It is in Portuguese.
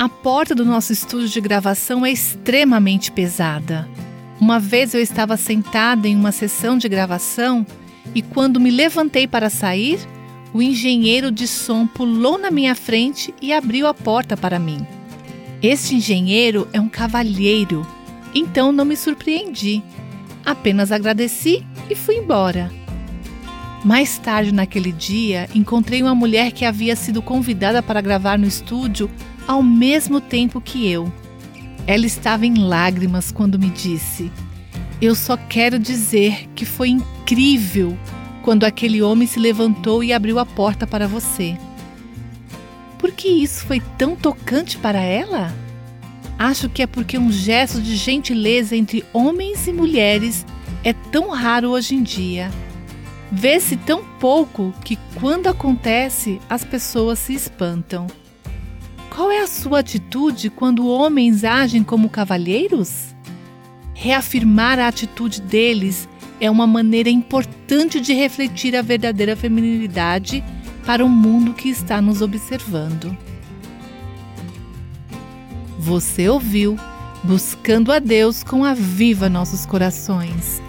A porta do nosso estúdio de gravação é extremamente pesada. Uma vez eu estava sentada em uma sessão de gravação e, quando me levantei para sair, o engenheiro de som pulou na minha frente e abriu a porta para mim. Este engenheiro é um cavalheiro, então não me surpreendi. Apenas agradeci e fui embora. Mais tarde naquele dia, encontrei uma mulher que havia sido convidada para gravar no estúdio ao mesmo tempo que eu. Ela estava em lágrimas quando me disse: Eu só quero dizer que foi incrível quando aquele homem se levantou e abriu a porta para você. Por que isso foi tão tocante para ela? Acho que é porque um gesto de gentileza entre homens e mulheres é tão raro hoje em dia. Vê-se tão pouco que, quando acontece, as pessoas se espantam. Qual é a sua atitude quando homens agem como cavalheiros? Reafirmar a atitude deles é uma maneira importante de refletir a verdadeira feminilidade para o mundo que está nos observando. Você ouviu Buscando a Deus com a Viva Nossos Corações